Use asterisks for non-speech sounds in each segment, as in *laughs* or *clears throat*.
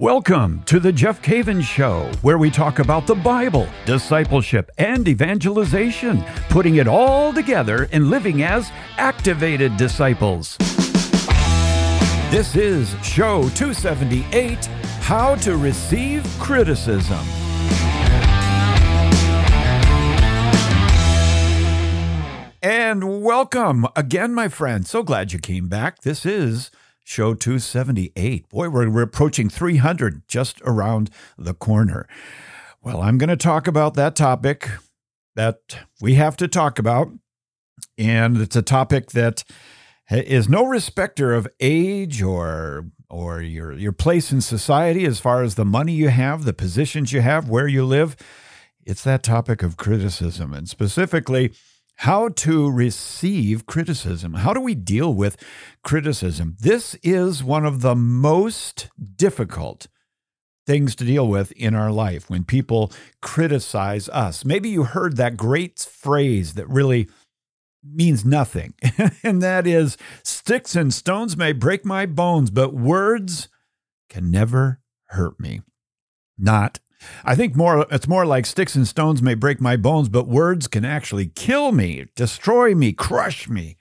Welcome to the Jeff Cavins Show, where we talk about the Bible, discipleship, and evangelization, putting it all together and living as activated disciples. This is show 278 How to Receive Criticism. And welcome again, my friend. So glad you came back. This is show 278. Boy, we're, we're approaching 300 just around the corner. Well, I'm going to talk about that topic that we have to talk about. And it's a topic that is no respecter of age or or your your place in society as far as the money you have, the positions you have, where you live. It's that topic of criticism and specifically how to receive criticism. How do we deal with criticism? This is one of the most difficult things to deal with in our life when people criticize us. Maybe you heard that great phrase that really means nothing, *laughs* and that is sticks and stones may break my bones, but words can never hurt me. Not I think more it's more like sticks and stones may break my bones, but words can actually kill me, destroy me, crush me.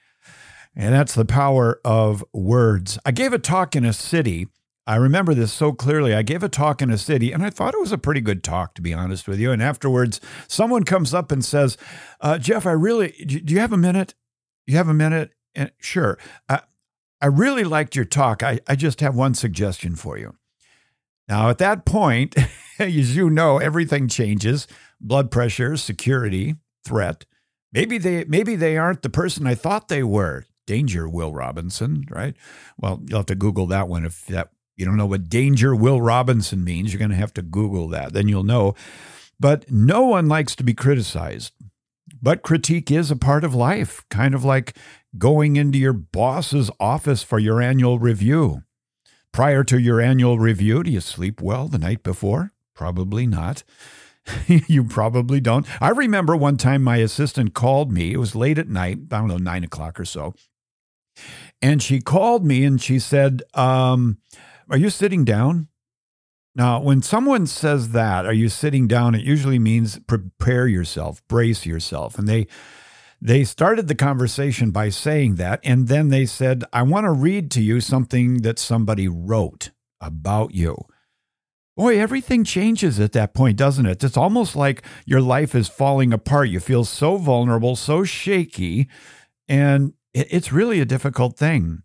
And that's the power of words. I gave a talk in a city. I remember this so clearly. I gave a talk in a city, and I thought it was a pretty good talk, to be honest with you. And afterwards, someone comes up and says, uh, Jeff, I really, do you have a minute? You have a minute? And sure. I, I really liked your talk. I, I just have one suggestion for you. Now, at that point, *laughs* as you know, everything changes blood pressure, security, threat. Maybe they, maybe they aren't the person I thought they were. Danger, Will Robinson, right? Well, you'll have to Google that one. If that you don't know what danger Will Robinson means, you're going to have to Google that. Then you'll know. But no one likes to be criticized. But critique is a part of life, kind of like going into your boss's office for your annual review. Prior to your annual review, do you sleep well the night before? Probably not. *laughs* you probably don't. I remember one time my assistant called me. It was late at night, I don't know, nine o'clock or so. And she called me and she said, um, Are you sitting down? Now, when someone says that, are you sitting down? It usually means prepare yourself, brace yourself. And they they started the conversation by saying that, and then they said, I want to read to you something that somebody wrote about you. Boy, everything changes at that point, doesn't it? It's almost like your life is falling apart. You feel so vulnerable, so shaky, and it's really a difficult thing.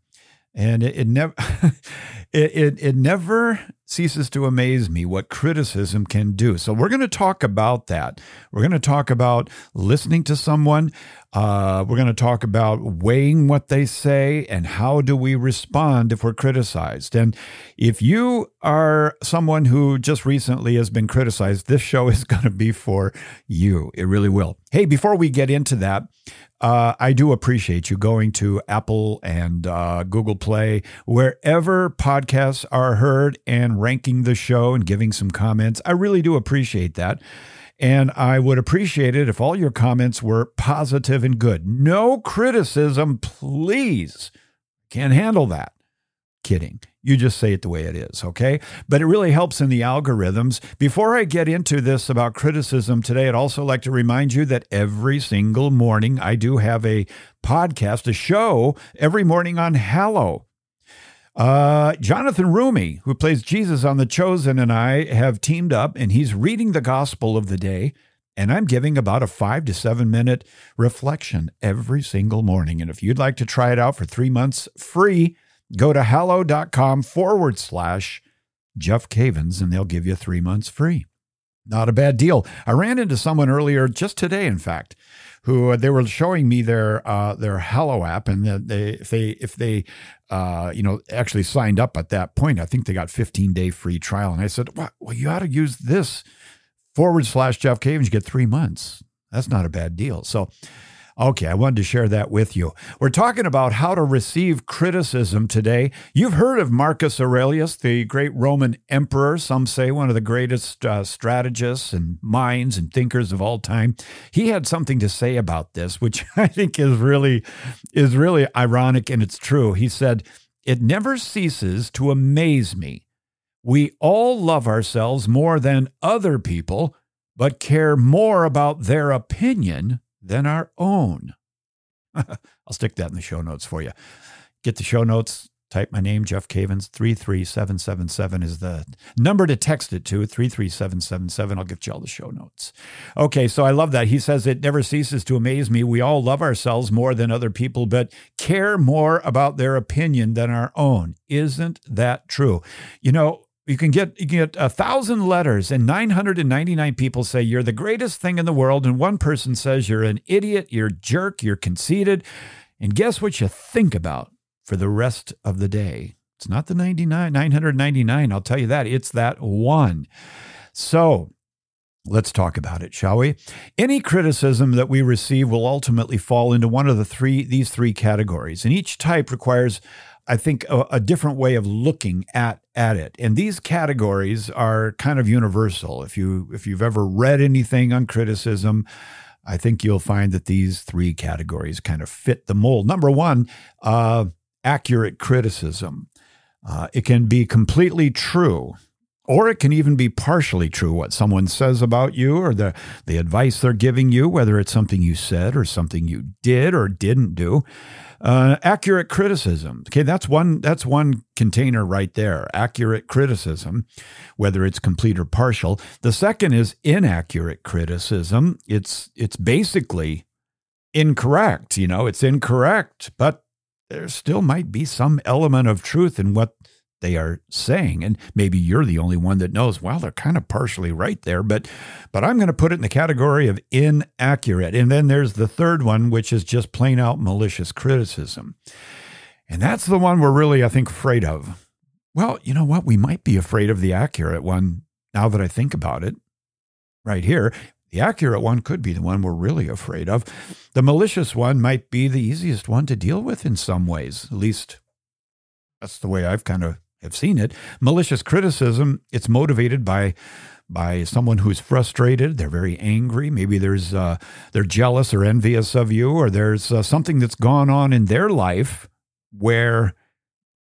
And it, it never *laughs* it, it, it never ceases to amaze me what criticism can do. So, we're going to talk about that. We're going to talk about listening to someone. Uh, we're going to talk about weighing what they say and how do we respond if we're criticized. And if you are someone who just recently has been criticized, this show *laughs* is going to be for you. It really will. Hey, before we get into that, uh, I do appreciate you going to Apple and uh, Google Play, wherever podcasts are heard, and ranking the show and giving some comments. I really do appreciate that. And I would appreciate it if all your comments were positive and good. No criticism, please. Can't handle that. Kidding. You just say it the way it is, okay? But it really helps in the algorithms. Before I get into this about criticism today, I'd also like to remind you that every single morning I do have a podcast, a show every morning on Hallow. Uh, Jonathan Roumie, who plays Jesus on The Chosen, and I have teamed up, and he's reading the gospel of the day. And I'm giving about a five to seven minute reflection every single morning. And if you'd like to try it out for three months free, Go to hallow.com forward slash Jeff Cavins and they'll give you three months free. Not a bad deal. I ran into someone earlier, just today, in fact, who uh, they were showing me their uh, their Hallow app, and they if they if they uh, you know actually signed up at that point, I think they got 15 day free trial. And I said, well, you ought to use this forward slash Jeff Cavins. You get three months. That's not a bad deal. So Okay, I wanted to share that with you. We're talking about how to receive criticism today. You've heard of Marcus Aurelius, the great Roman emperor, some say one of the greatest uh, strategists and minds and thinkers of all time. He had something to say about this, which *laughs* I think is really is really ironic and it's true. He said, "It never ceases to amaze me We all love ourselves more than other people, but care more about their opinion than our own. *laughs* I'll stick that in the show notes for you. Get the show notes Type my name, Jeff Cavins. 33777 is the number to text it to, 33777. I'll get you all the show notes. Okay, so I love that. He says, It never ceases to amaze me. We all love ourselves more than other people, but care more about their opinion than our own. Isn't that true? You know, you can get you can get a thousand letters, and 999 people say you're the greatest thing in the world, and one person says you're an idiot, you're a jerk, you're conceited. And guess what you think about? for the rest of the day. It's not the 99, 999, I'll tell you that. It's that one. So let's talk about it, shall we? Any criticism that we receive will ultimately fall into one of the three these three categories. And each type requires I think a, a, different way of looking at at it. And these categories are kind of universal. If you if you've ever read anything on criticism, I think you'll find that these three categories kind of fit the mold. Number one, uh, accurate criticism. Uh, it can be completely true, or it can even be partially true what someone says about you or the, the advice they're giving you, whether it's something you said or something you did or didn't do. Uh, accurate criticism. Okay, that's one that's one container right there. Accurate criticism, whether it's complete or partial. The second is inaccurate criticism. It's it's basically incorrect. You know, it's incorrect, but there still might be some element of truth in what they are saying. And maybe you're the only one that knows. Well they're kind of partially right there but but I'm going to put it in the category of inaccurate. And then there's the third one which is just plain out malicious criticism. And that's the one we're really I think afraid of. Well you know what? We might be afraid of the accurate one now that I think about it. Right here the accurate one could be the one we're really afraid of. The malicious one might be the easiest one to deal with in some ways. At least that's the way I've kind of have seen it. Malicious criticism, it's motivated by by someone who's frustrated, they're very angry, maybe there's uh, they're jealous or envious of you or there's uh, something that's gone on in their life where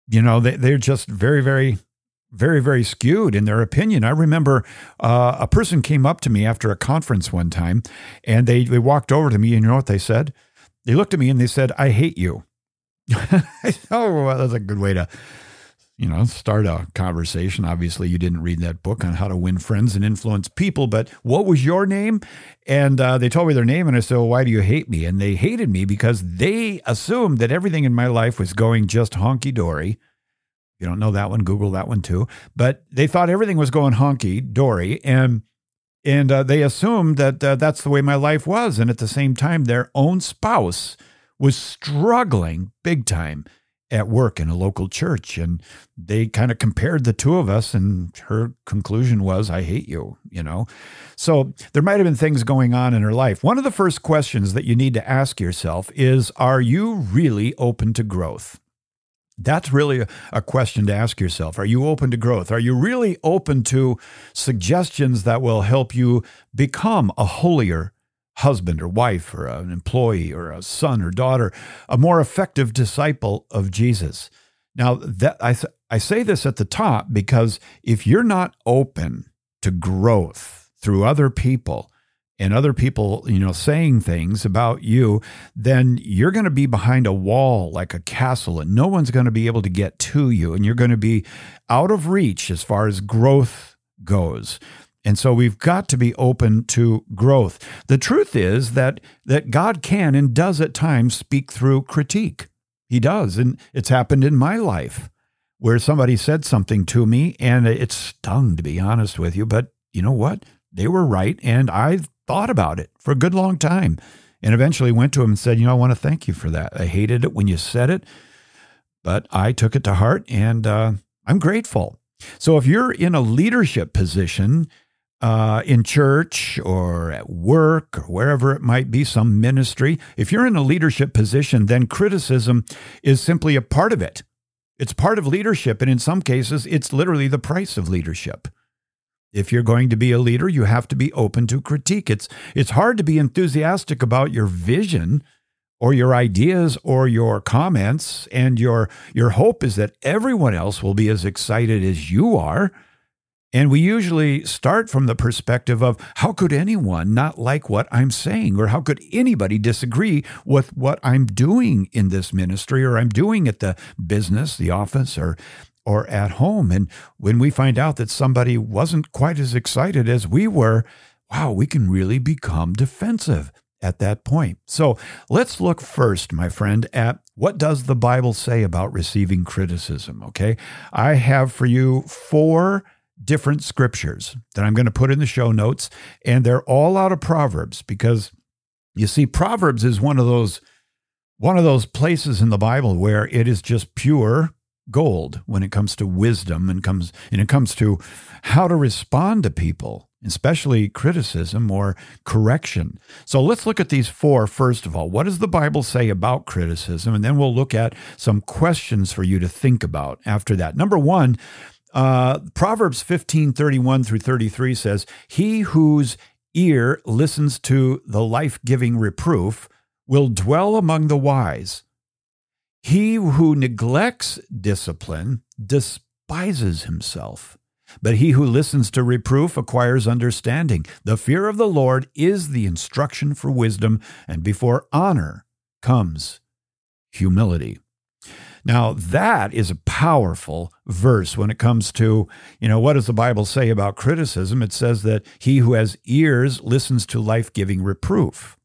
you know they, they're just very very very, very skewed in their opinion. I remember uh, a person came up to me after a conference one time and they, they walked over to me and you know what they said? They looked at me and they said, I hate you. *laughs* oh, well, that's a good way to, you know, start a conversation. Obviously, you didn't read that book on how to win friends and influence people, but what was your name? And uh, they told me their name, and I said, well, Why do you hate me? And they hated me because they assumed that everything in my life was going just honky dory you don't know that one, Google that one too. But they thought everything was going honky dory, and and uh, they assumed that uh, that's the way my life was. And at the same time, their own spouse was struggling big time at work in a local church, and they kind of compared the two of us, and her conclusion was, "I hate you." You know, so there might have been things going on in her life. One of the first questions that you need to ask yourself is, "Are you really open to growth?" That's really a, question to ask yourself. Are you open to growth? Are you really open to suggestions that will help you become a holier husband or wife or an employee or a son or daughter, a more effective disciple of Jesus? Now, that I, I say this at the top because if you're not open to growth through other people, and other people, you know, saying things about you, then you're going to be behind a wall like a castle and no one's going to be able to get to you and you're going to be out of reach as far as growth goes. And so we've got to be open to growth. The truth is that that God can and does at times speak through critique. He does, and it's happened in my life where somebody said something to me and it stung to be honest with you, but you know what? They were right and I thought about it for a good long time and eventually went to him and said, You know, I want to thank you for that. I hated it when you said it, but I took it to heart and uh, I'm grateful. So if you're in a leadership position, uh, in church or at work or wherever it might be, some ministry, if you're in a leadership position, then criticism is simply a part of it. It's part of leadership. And in some cases, it's literally the price of leadership. If you're going to be a leader, you have to be open to critique. It's it's hard to be enthusiastic about your vision or your ideas or your comments and your your hope is that everyone else will be as excited as you are and we usually start from the perspective of how could anyone not like what I'm saying or how could anybody disagree with what I'm doing in this ministry or I'm doing at the business, the office or or at home and when we find out that somebody wasn't quite as excited as we were, wow, we can really become defensive at that point. So let's look first, my friend, at what does the Bible say about receiving criticism, okay? I have for you four different scriptures that I'm going to put in the show notes, and they're all out of Proverbs because you see, Proverbs is one of those one of those places in the Bible where it is just pure gold when it comes to wisdom and comes and it comes to how to respond to people especially criticism or correction. So let's look at these four first of all. What does the Bible say about criticism? And then we'll look at some questions for you to think about after that. Number one, uh, Proverbs 15 31 through 33 says, He whose ear listens to the life giving reproof will dwell among the wise. He who neglects discipline despises himself. But he who listens to reproof acquires understanding. The fear of the Lord is the instruction for wisdom, and before honor comes humility. Now, that is a powerful verse when it comes to, you know, what does the Bible say about criticism? It says that he who has ears listens to life giving reproof.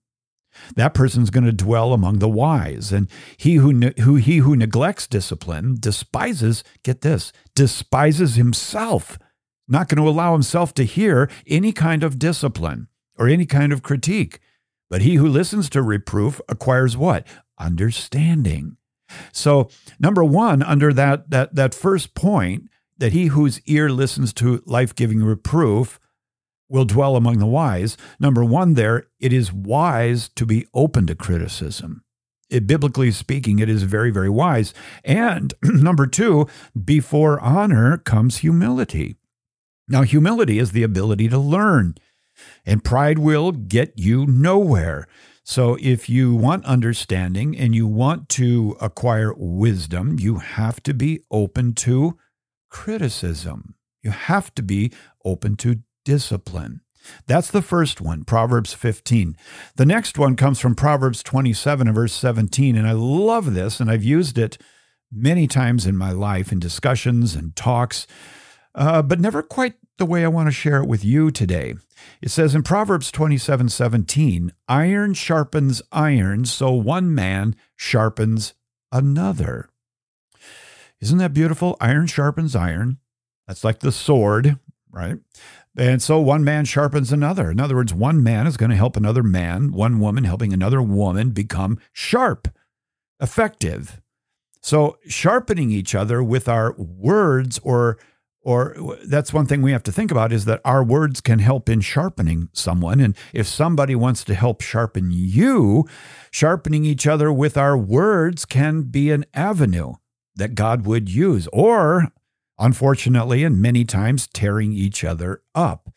That person's going to dwell among the wise. And he who, who, he who neglects discipline despises, get this, despises himself, not going to allow himself to hear any kind of discipline or any kind of critique. But he who listens to reproof acquires what? Understanding. So, number one, under that, that, that first point, that he whose ear listens to life giving reproof will dwell among the wise. Number one, there, it is wise to be open to criticism. It, biblically speaking, it is very, very wise. And *clears throat* number two, before honor comes humility. Now, humility is the ability to learn, and pride will get you nowhere. So, if you want understanding and you want to acquire wisdom, you have to be open to criticism. You have to be open to discipline. That's the first one, Proverbs 15. The next one comes from Proverbs 27 and verse 17. And I love this, and I've used it many times in my life in discussions and talks, uh, but never quite the way I want to share it with you today. It says in Proverbs 27 17, iron sharpens iron, so one man sharpens another. Isn't that beautiful? Iron sharpens iron. That's like the sword, right? And so one man sharpens another. In other words, one man is going to help another man, one woman helping another woman become sharp, effective. So sharpening each other with our words or or that's one thing we have to think about is that our words can help in sharpening someone and if somebody wants to help sharpen you sharpening each other with our words can be an avenue that God would use or unfortunately, and many times tearing each other up.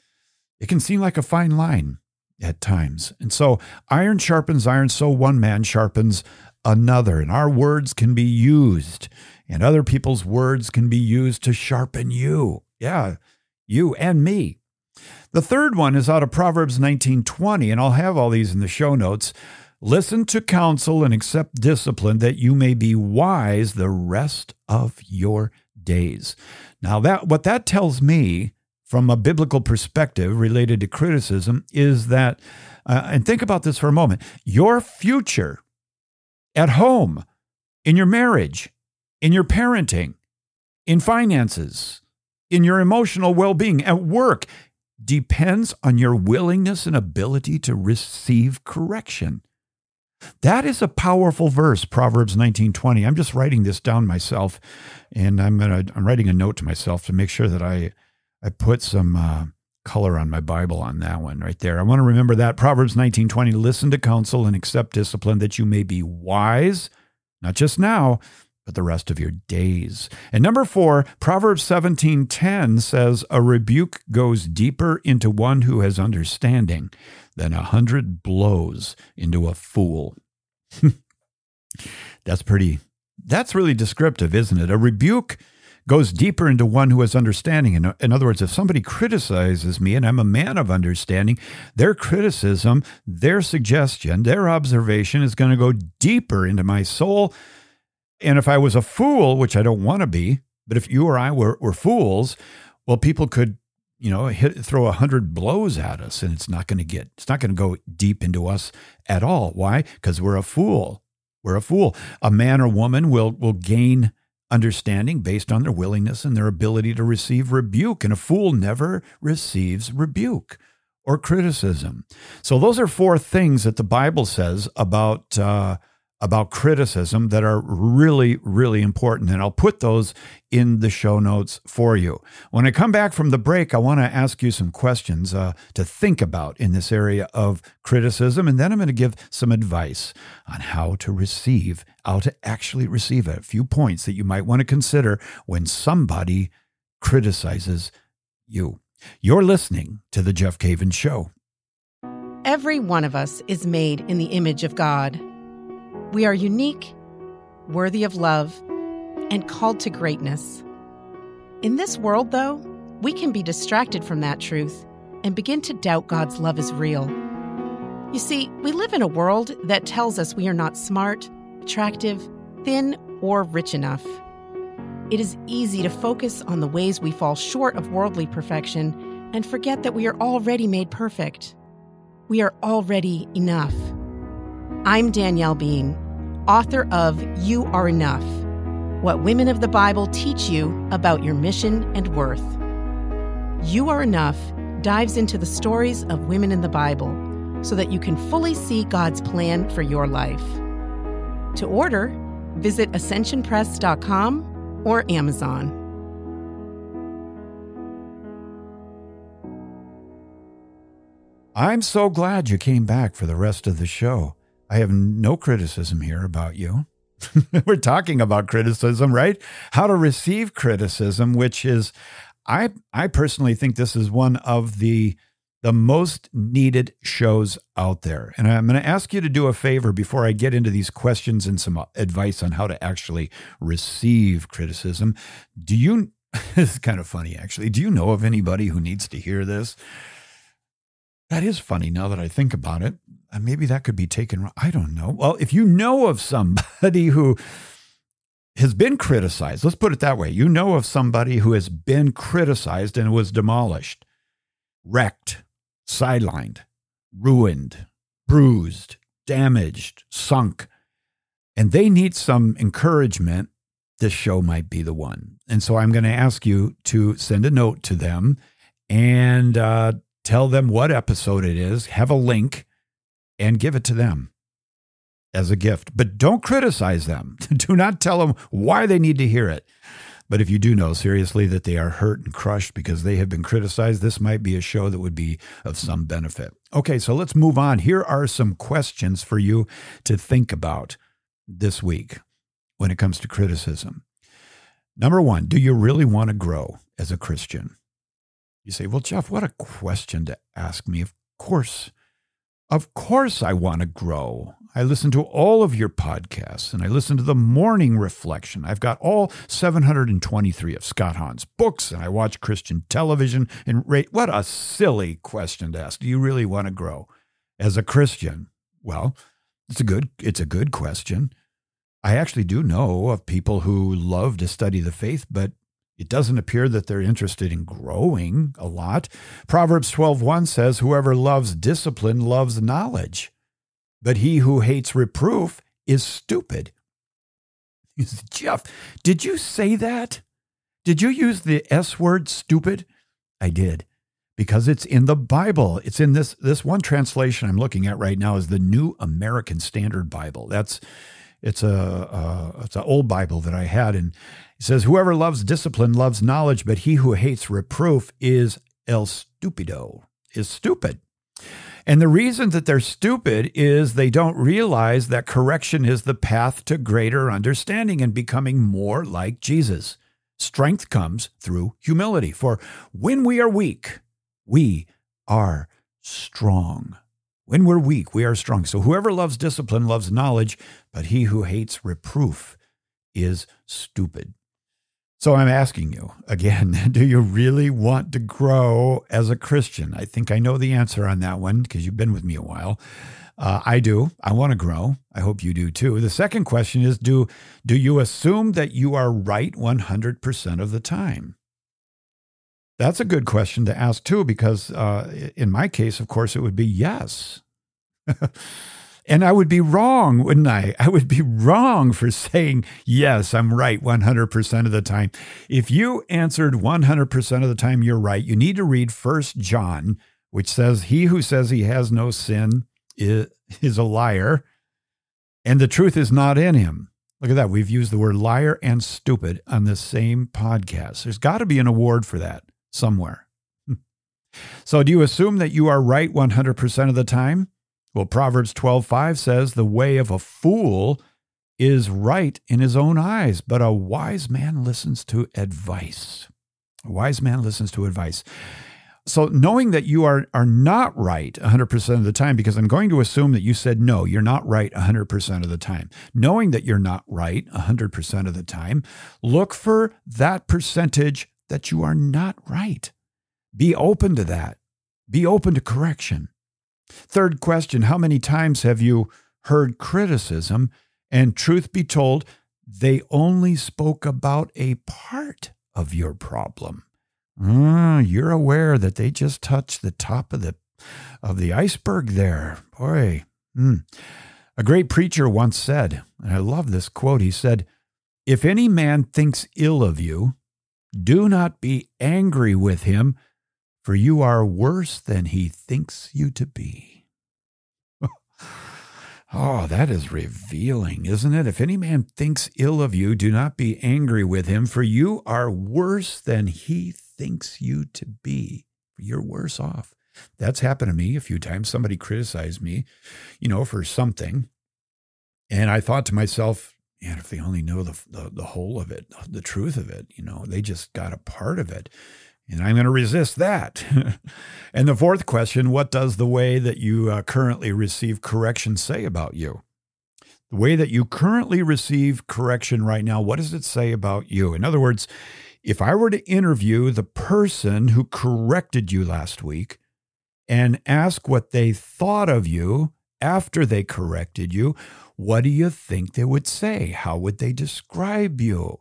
It can seem like a fine line at times. And so, iron sharpens iron, so one man sharpens another. And our words can be used, and other people's words can be used to sharpen you. Yeah, you and me. The third one is out of Proverbs 19:20, and I'll have all these in the show notes. Listen to counsel and accept discipline that you may be wise the rest of your days. Now that what that tells me from a biblical perspective related to criticism is that uh, and think about this for a moment. Your future at home, in your marriage, in your parenting, in finances, in your emotional well-being at work depends on your willingness and ability to receive correction. That is a powerful verse, Proverbs 19:20. I'm just writing this down myself, and I'm gonna I'm writing a note to myself to make sure that I I put some uh, color on my Bible on that one right there. I want to remember that Proverbs 19:20. Listen to counsel and accept discipline, that you may be wise, not just now, but the rest of your days. And number four, Proverbs 17:10 says, "A rebuke goes deeper into one who has understanding." than a hundred blows into a fool. *laughs* That's pretty, that's really descriptive, isn't it? A rebuke goes deeper into one who has understanding. In, in other words, if somebody criticizes me and I'm a man of understanding, their criticism, their suggestion, their observation is going to go deeper into my soul. And if I was a fool, which I don't want to be, but if you or I were, were fools, well, people could, you know, hit, throw a hundred blows at us and it's not going to get, it's not going to go deep into us at all. Why? Because we're a fool. We're a fool. A man or woman will, will gain understanding based on their willingness and their ability to receive rebuke. And a fool never receives rebuke or criticism. So those are four things that the Bible says about uh, about criticism that are really, really important. And I'll put those in the show notes for you. When I come back from the break, I want to ask you some questions uh, to think about in this area of criticism. And then I'm going to give some advice on how to receive, how to actually receive it. A few points that you might want to consider when somebody criticizes you. You're listening to The Jeff Cavins Show. Every one of us is made in the image of God. We are unique, worthy of love, and called to greatness. In this world, though, we can be distracted from that truth and begin to doubt God's love is real. You see, we live in a world that tells us we are not smart, attractive, thin, or rich enough. It is easy to focus on the ways we fall short of worldly perfection and forget that we are already made perfect. We are already enough. I'm Danielle Bean, author of You Are Enough What Women of the Bible Teach You About Your Mission and Worth. You Are Enough dives into the stories of women in the Bible so that you can fully see God's plan for your life. To order, visit ascensionpress.com or Amazon. I'm so glad you came back for the rest of the show. I have no criticism here about you. *laughs* We're talking about criticism, right? How to receive criticism, which is I I personally think this is one of the the most needed shows out there. And I'm going to ask you to do a favor before I get into these questions and some uh, advice on how to actually receive criticism. Do you *laughs* it's kind of funny actually. Do you know of anybody who needs to hear this? That is funny now that I think about it. Uh, maybe that could be taken. I don't know. Well, if you know of somebody who has been criticized, let's put it that way. You know of somebody who has been criticized and was demolished, wrecked, sidelined, ruined, bruised, damaged, sunk, and they need some encouragement. This show might be the one. And so I'm going to ask you to send a note to them and uh, tell them what episode it is, have a link, and give it to them as a gift. But don't criticize them. *laughs* do not tell them why they need to hear it. But if you do know seriously that they are hurt and crushed because they have been criticized, this might be a show that would be of some benefit. Okay, so let's move on. Here are some questions for you to think about this week when it comes to criticism. Number one, do you really want to grow as a Christian? You say, well, Jeff, what a question to ask me. Of course, of course I want to grow. I listen to all of your podcasts and I listen to the morning reflection. I've got all 723 of Scott Hahn's books and I watch Christian television and rate. What a silly question to ask. Do you really want to grow as a Christian? Well, it's a good it's a good question. I actually do know of people who love to study the faith but it doesn't appear that they're interested in growing a lot. Proverbs 12:1 says, "Whoever loves discipline loves knowledge, but he who hates reproof is stupid." *laughs* Jeff, did you say that? Did you use the S word stupid? I did. Because it's in the Bible. It's in this this one translation I'm looking at right now is the New American Standard Bible. That's it's a uh, it's an old Bible that I had, and it says, "Whoever loves discipline loves knowledge, but he who hates reproof is el stupido, is stupid." And the reason that they're stupid is they don't realize that correction is the path to greater understanding and becoming more like Jesus. Strength comes through humility. For when we are weak, we are strong When we're weak, we are strong. So whoever loves discipline loves knowledge, but he who hates reproof is stupid. So I'm asking you again, *laughs* do you really want to grow as a Christian? I think I know the answer on that one because you've been with me a while. Uh, I do. I want to grow. I hope you do too. The second question is do, do you assume that you are right 100% of the time? That's a good question to ask too, because uh, in my case, of course, it would be yes. *laughs* and I would be wrong, wouldn't I? I would be wrong for saying, yes, I'm right 100% of the time. If you answered 100% of the time you're right, you need to read First John, which says, He who says he has no sin is, is a liar, and the truth is not in him. Look at that. We've used the word liar and stupid on the same podcast. There's got to be an award for that somewhere. *laughs* so do you assume that you are right 100% of the time? Well, Proverbs 12:5 says the way of a fool is right in his own eyes, but a wise man listens to advice. A wise man listens to advice. So knowing that you are are not right 100% of the time because I'm going to assume that you said no, you're not right 100% of the time. Knowing that you're not right 100% of the time, look for that percentage that you are not right. Be open to that. Be open to correction. Third question How many times have you heard criticism? And truth be told, they only spoke about a part of your problem. Mm, you're aware that they just touched the top of the of the iceberg there. Boy. Mm. A great preacher once said, and I love this quote, he said, If any man thinks ill of you, do not be angry with him, for you are worse than he thinks you to be. *laughs* oh, that is revealing, isn't it? If any man thinks ill of you, do not be angry with him, for you are worse than he thinks you to be. You're worse off. That's happened to me a few times. Somebody criticized me, you know, for something. And I thought to myself, and if they only know the, the, the whole of it, the truth of it, you know, they just got a part of it. And I'm going to resist that. *laughs* and the fourth question what does the way that you uh, currently receive correction say about you? The way that you currently receive correction right now, what does it say about you? In other words, if I were to interview the person who corrected you last week and ask what they thought of you after they corrected you, what do you think they would say? How would they describe you?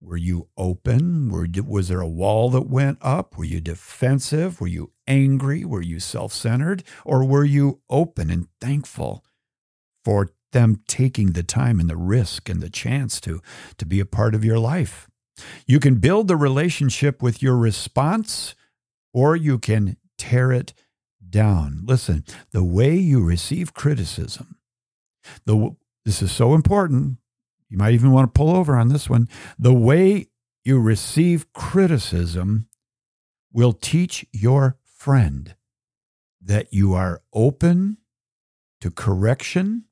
Were you open? Were, was there a wall that went up? Were you defensive? Were you angry? Were you self centered? Or were you open and thankful for them taking the time and the risk and the chance to, to be a part of your life? You can build the relationship with your response, or you can tear it down. Listen, the way you receive criticism the, this is so important. You might even want to pull over on this one. The way you receive criticism will teach your friend that you are open to correction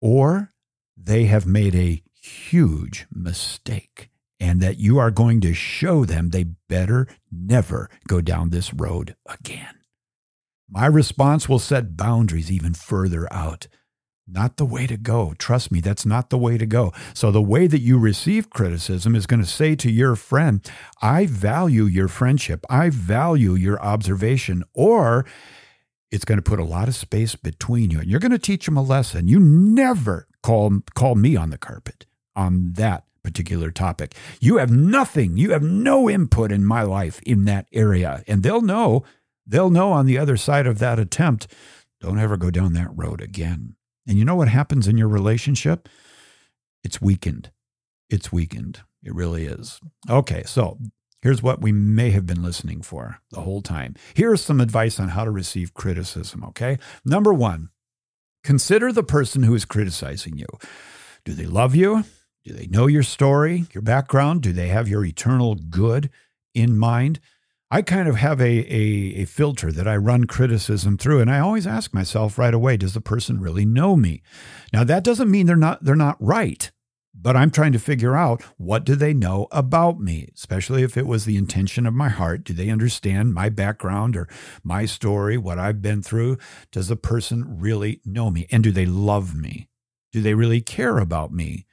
or they have made a huge mistake and that you are going to show them they better never go down this road again. My response will set boundaries even further out not the way to go. Trust me, that's not the way to go. So, the way that you receive criticism is going to say to your friend, I value your friendship, I value your observation, or it's going to put a lot of space between you. And you're going to teach them a lesson. You never call, call me on the carpet on that particular topic. You have nothing, you have no input in my life in that area. And they'll know, they'll know on the other side of that attempt, don't ever go down that road again. And you know what happens in your relationship? It's weakened. It's weakened. It really is. Okay, so here's what we may have been listening for the whole time. Here's some advice on how to receive criticism, okay? Number one, consider the person who is criticizing you. Do they love you? Do they know your story, your background? Do they have your eternal good in mind? I kind of have a, a, a, filter that I run criticism through, and I always ask myself right away, does the person really know me? Now that doesn't mean they're not they're not right. but I'm trying to figure out what do they know about me, especially if it was the intention of my heart. Do they understand my background or my story, what I've been through? Does the person really know me? And do they love me? Do they really care about me?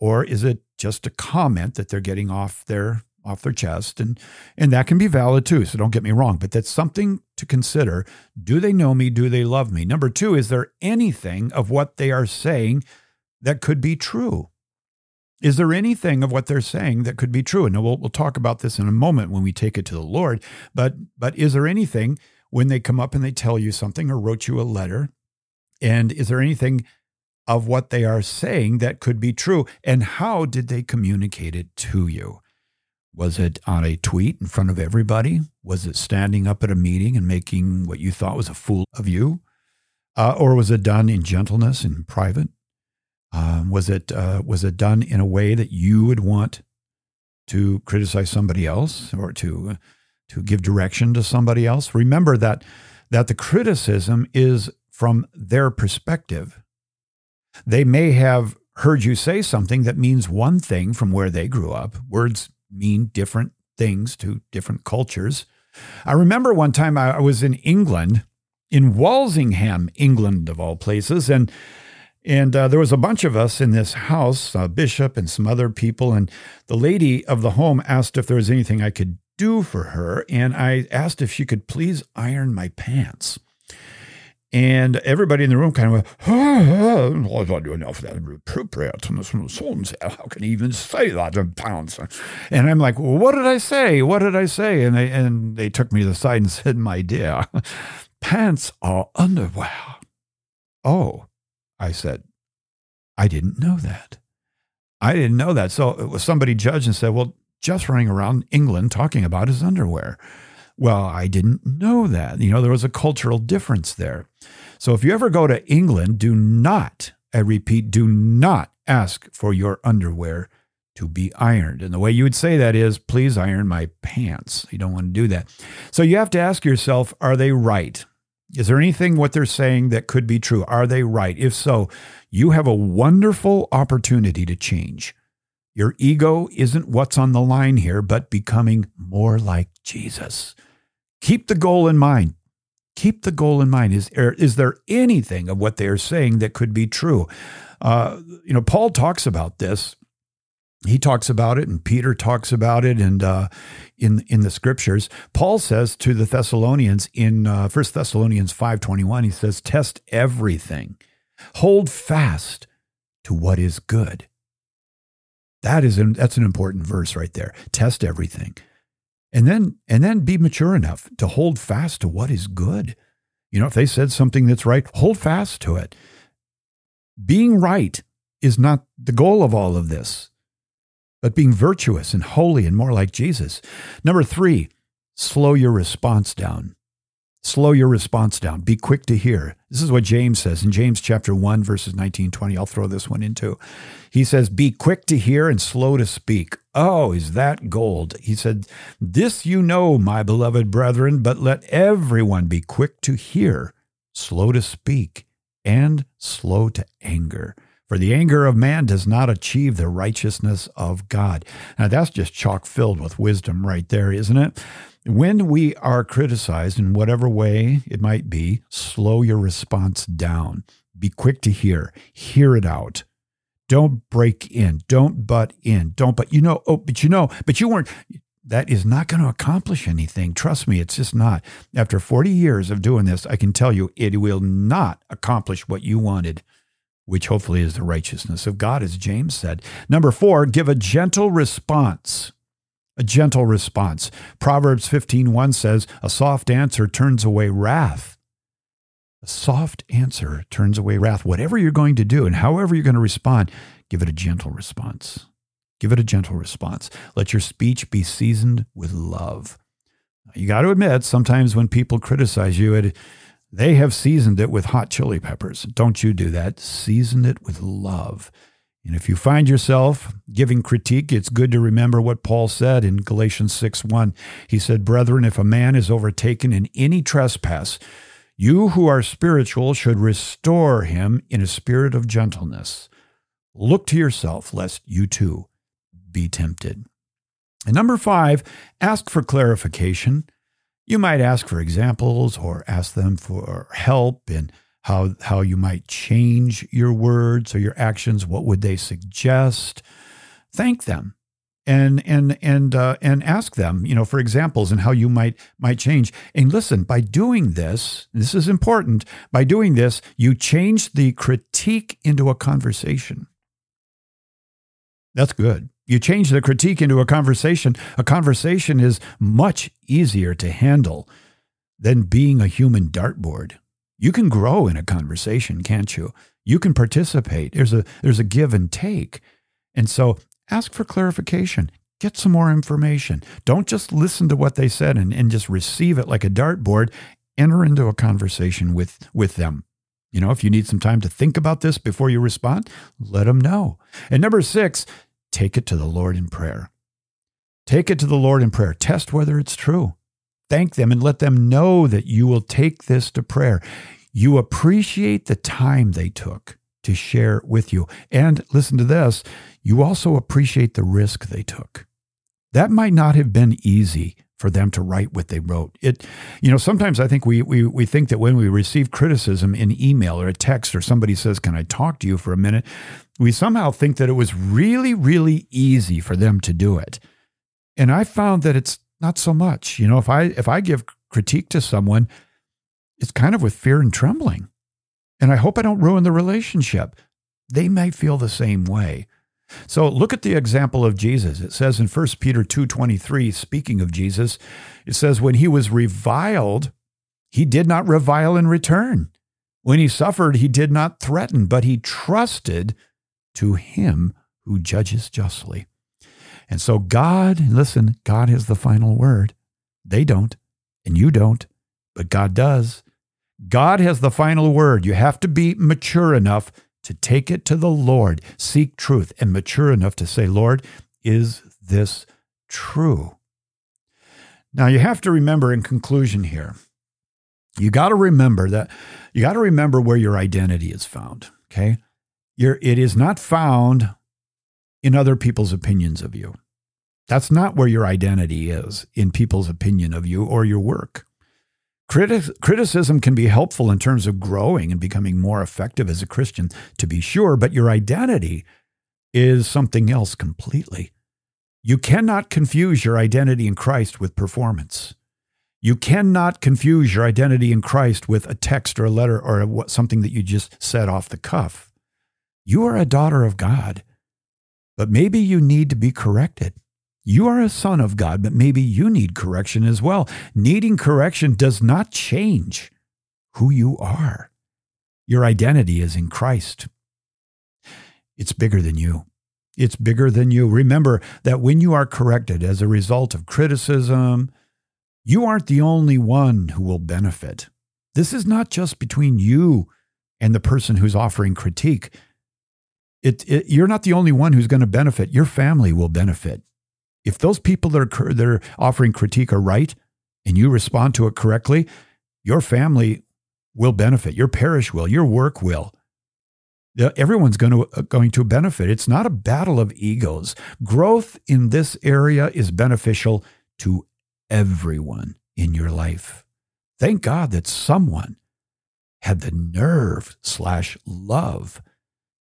Or is it just a comment that they're getting off their off their chest and and that can be valid too so don't get me wrong but that's something to consider do they know me do they love me number 2 is there anything of what they are saying that could be true is there anything of what they're saying that could be true? And we'll, we'll talk about this in a moment when we take it to the Lord. But but is there anything when they come up and they tell you something or wrote you a letter? And is there anything of what they are saying that could be true? And how did they communicate it to you? Was it on a tweet in front of everybody? Was it standing up at a meeting and making what you thought was a fool of you? Uh, or was it done in gentleness in private? Um, was it uh, was it done in a way that you would want to criticize somebody else or to to give direction to somebody else? Remember that that the criticism is from their perspective. They may have heard you say something that means one thing from where they grew up. Words mean different things to different cultures. I remember one time I was in England, in Walsingham, England, of all places, and and uh, there was a bunch of us in this house, a bishop and some other people. And the lady of the home asked if there was anything I could do for her. And I asked if she could please iron my pants. And everybody in the room kind of went, oh, I don't know if that's appropriate. How can he even say that in? And I'm like, well, what did I say? What did I say? And they, and they took me to the side and *laughs* said, my dear, pants are underwear. Oh, I said, I didn't know that. I didn't know that. So it was somebody judged and said, well, just running around England talking about his underwear. Well, I didn't know that. You know, there was a cultural difference there. So if you ever go to England, do not, I repeat, do not ask for your underwear to be ironed. And the way you would say that is, please iron my pants. You don't want to do that. So you have to ask yourself, are they right? Is there anything what they're saying that could be true? Are they right? If so, you have a wonderful opportunity to change. Your ego isn't what's on the line here, but becoming more like Jesus. Keep the goal in mind. Keep the goal in mind. Is, is there anything of what they are saying that could be true? Uh, you know, Paul talks about this he talks about it and Peter talks about it and uh, in in the scriptures Paul says to the Thessalonians in uh, 1 Thessalonians 5:21 he says test everything hold fast to what is good that is an, that's an important verse right there test everything and then and then be mature enough to hold fast to what is good you know if they said something that's right hold fast to it being right is not the goal of all of this but being virtuous and holy and more like Jesus. Number three, slow your response down. Slow your response down. Be quick to hear. This is what James says in James chapter 1, verses 19, 20. I'll throw this one in too. He says, Be quick to hear and slow to speak. Oh, is that gold? He said, This you know, my beloved brethren, but let everyone be quick to hear, slow to speak, and slow to anger. For the anger of man does not achieve the righteousness of God. Now, that's just chock filled with wisdom right there, isn't it? When we are criticized in whatever way it might be, slow your response down. Be quick to hear, hear it out. Don't break in, don't butt in, don't, but you know, oh, but you know, but you weren't, that is not going to accomplish anything. Trust me, it's just not. After 40 years of doing this, I can tell you it will not accomplish what you wanted which hopefully is the righteousness of God, as James said. Number four, give a gentle response. A gentle response. Proverbs 15:1 says, "A soft answer turns away wrath." A soft answer turns away wrath. Whatever you're going to do and however you're going to respond, give it a gentle response. Give it a gentle response. Let your speech be seasoned with love. You got to admit, sometimes when people criticize you, it they have seasoned it with hot chili peppers. Don't you do that. Season it with love. And if you find yourself giving critique, it's good to remember what Paul said in Galatians 6 1. He said, Brethren, if a man is overtaken in any trespass, you who are spiritual should restore him in a spirit of gentleness. Look to yourself, lest you too be tempted. And number five, ask for clarification. You might ask for examples or ask them for help in how, how you might change your words or your actions. What would they suggest? Thank them and and and uh, and ask them, you know, for examples and how you might might change. And listen, by doing this, this is important. By doing this, you change the critique into a conversation. That's good. You change the critique into a conversation. A conversation is much easier to handle than being a human dartboard. You can grow in a conversation, can't you? You can participate. There's a there's a give and take. And so ask for clarification. Get some more information. Don't just listen to what they said and, and just receive it like a dartboard. Enter into a conversation with, with them. You know, if you need some time to think about this before you respond, let them know. And number six, take it to the Lord in prayer. Take it to the Lord in prayer. Test whether it's true. Thank them and let them know that you will take this to prayer. You appreciate the time they took to share with you. And listen to this you also appreciate the risk they took. That might not have been easy for them to write what they wrote. It, you know, sometimes I think we, we, we think that when we receive criticism in email or a text or somebody says, Can I talk to you for a minute? We somehow think that it was really, really easy for them to do it. And I found that it's not so much. You know, if I if I give critique to someone, it's kind of with fear and trembling. And I hope I don't ruin the relationship. They might feel the same way. So look at the example of Jesus. It says in 1 Peter 2:23 speaking of Jesus, it says when he was reviled, he did not revile in return. When he suffered, he did not threaten, but he trusted to him who judges justly. And so God, listen, God has the final word. They don't, and you don't, but God does. God has the final word. You have to be mature enough to take it to the Lord, seek truth, and mature enough to say, Lord, is this true? Now, you have to remember in conclusion here, you got to remember that you got to remember where your identity is found. Okay. Your, it is not found in other people's opinions of you. That's not where your identity is in people's opinion of you or your work. Criticism can be helpful in terms of growing and becoming more effective as a Christian, to be sure, but your identity is something else completely. You cannot confuse your identity in Christ with performance. You cannot confuse your identity in Christ with a text or a letter or something that you just said off the cuff. You are a daughter of God, but maybe you need to be corrected. You are a son of God, but maybe you need correction as well. Needing correction does not change who you are. Your identity is in Christ. It's bigger than you. It's bigger than you. Remember that when you are corrected as a result of criticism, you aren't the only one who will benefit. This is not just between you and the person who's offering critique. It, it, you're not the only one who's going to benefit. Your family will benefit. If those people that are, that are offering critique are right and you respond to it correctly, your family will benefit. Your parish will. Your work will. Everyone's going to, uh, going to benefit. It's not a battle of egos. Growth in this area is beneficial to everyone in your life. Thank God that someone had the nerve slash love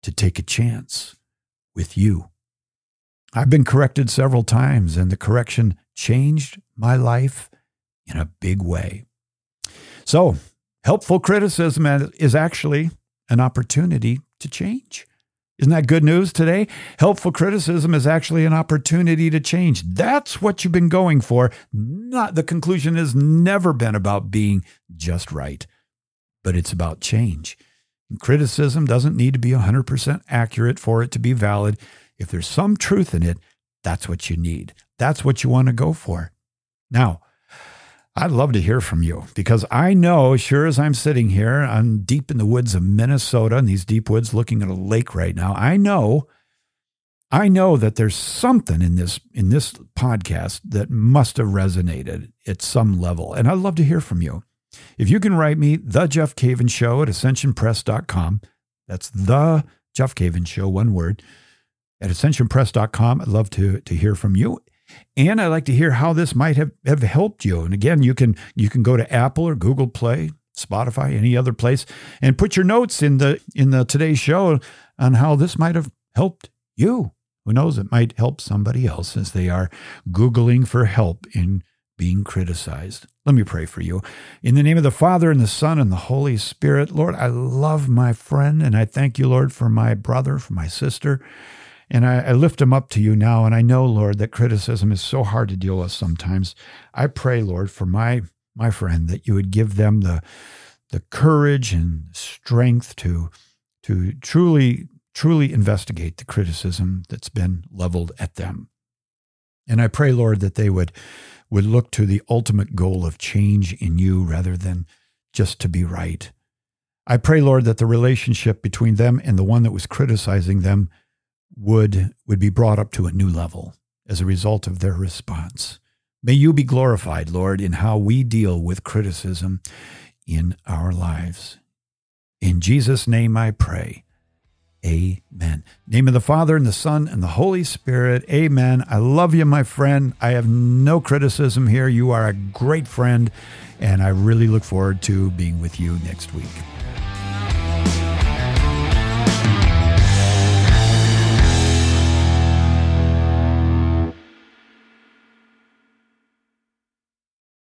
to take a chance with you. I've been corrected several times, and the correction changed my life in a big way. So, helpful criticism is actually an opportunity to change. Isn't that good news today? Helpful criticism is actually an opportunity to change. That's what you've been going for. Not the conclusion has never been about being just right, but it's about change. And criticism doesn't need to be 100% accurate for it to be valid. If there's some truth in it, that's what you need. That's what you want to go for. Now, I'd love to hear from you because I know, sure as I'm sitting here, I'm deep in the woods of Minnesota, in these deep woods looking at a lake right now. I know, I know that there's something in this in this podcast that must have resonated at some level. And I'd love to hear from you. If you can write me, the Jeff Cavins Show at ascensionpress.com. That's the Jeff Cavins Show, one word, at ascensionpress.com. I'd love to, to hear from you. And I'd like to hear how this might have, have helped you. And again, you can you can go to Apple or Google Play, Spotify, any other place, and put your notes in the in the today's show on how this might have helped you. Who knows? It might help somebody else as they are Googling for help in being criticized. Let me pray for you. In the name of the Father, and the Son, and the Holy Spirit, Lord, I love my friend, and I thank you, Lord, for my brother, for my sister. And I, I lift them up to you now. And I know, Lord, that criticism is so hard to deal with sometimes. I pray, Lord, for my my friend, that you would give them the the courage and strength to to truly truly investigate the criticism that's been leveled at them. And I pray, Lord, that they would would look to the ultimate goal of change in you rather than just to be right. I pray, Lord, that the relationship between them and the one that was criticizing them would, would be brought up to a new level as a result of their response. May you be glorified, Lord, in how we deal with criticism in our lives. In Jesus' name I pray. Amen. Name of the Father and the Son and the Holy Spirit. Amen. I love you, my friend. I have no criticism here. You are a great friend, and I really look forward to being with you next week.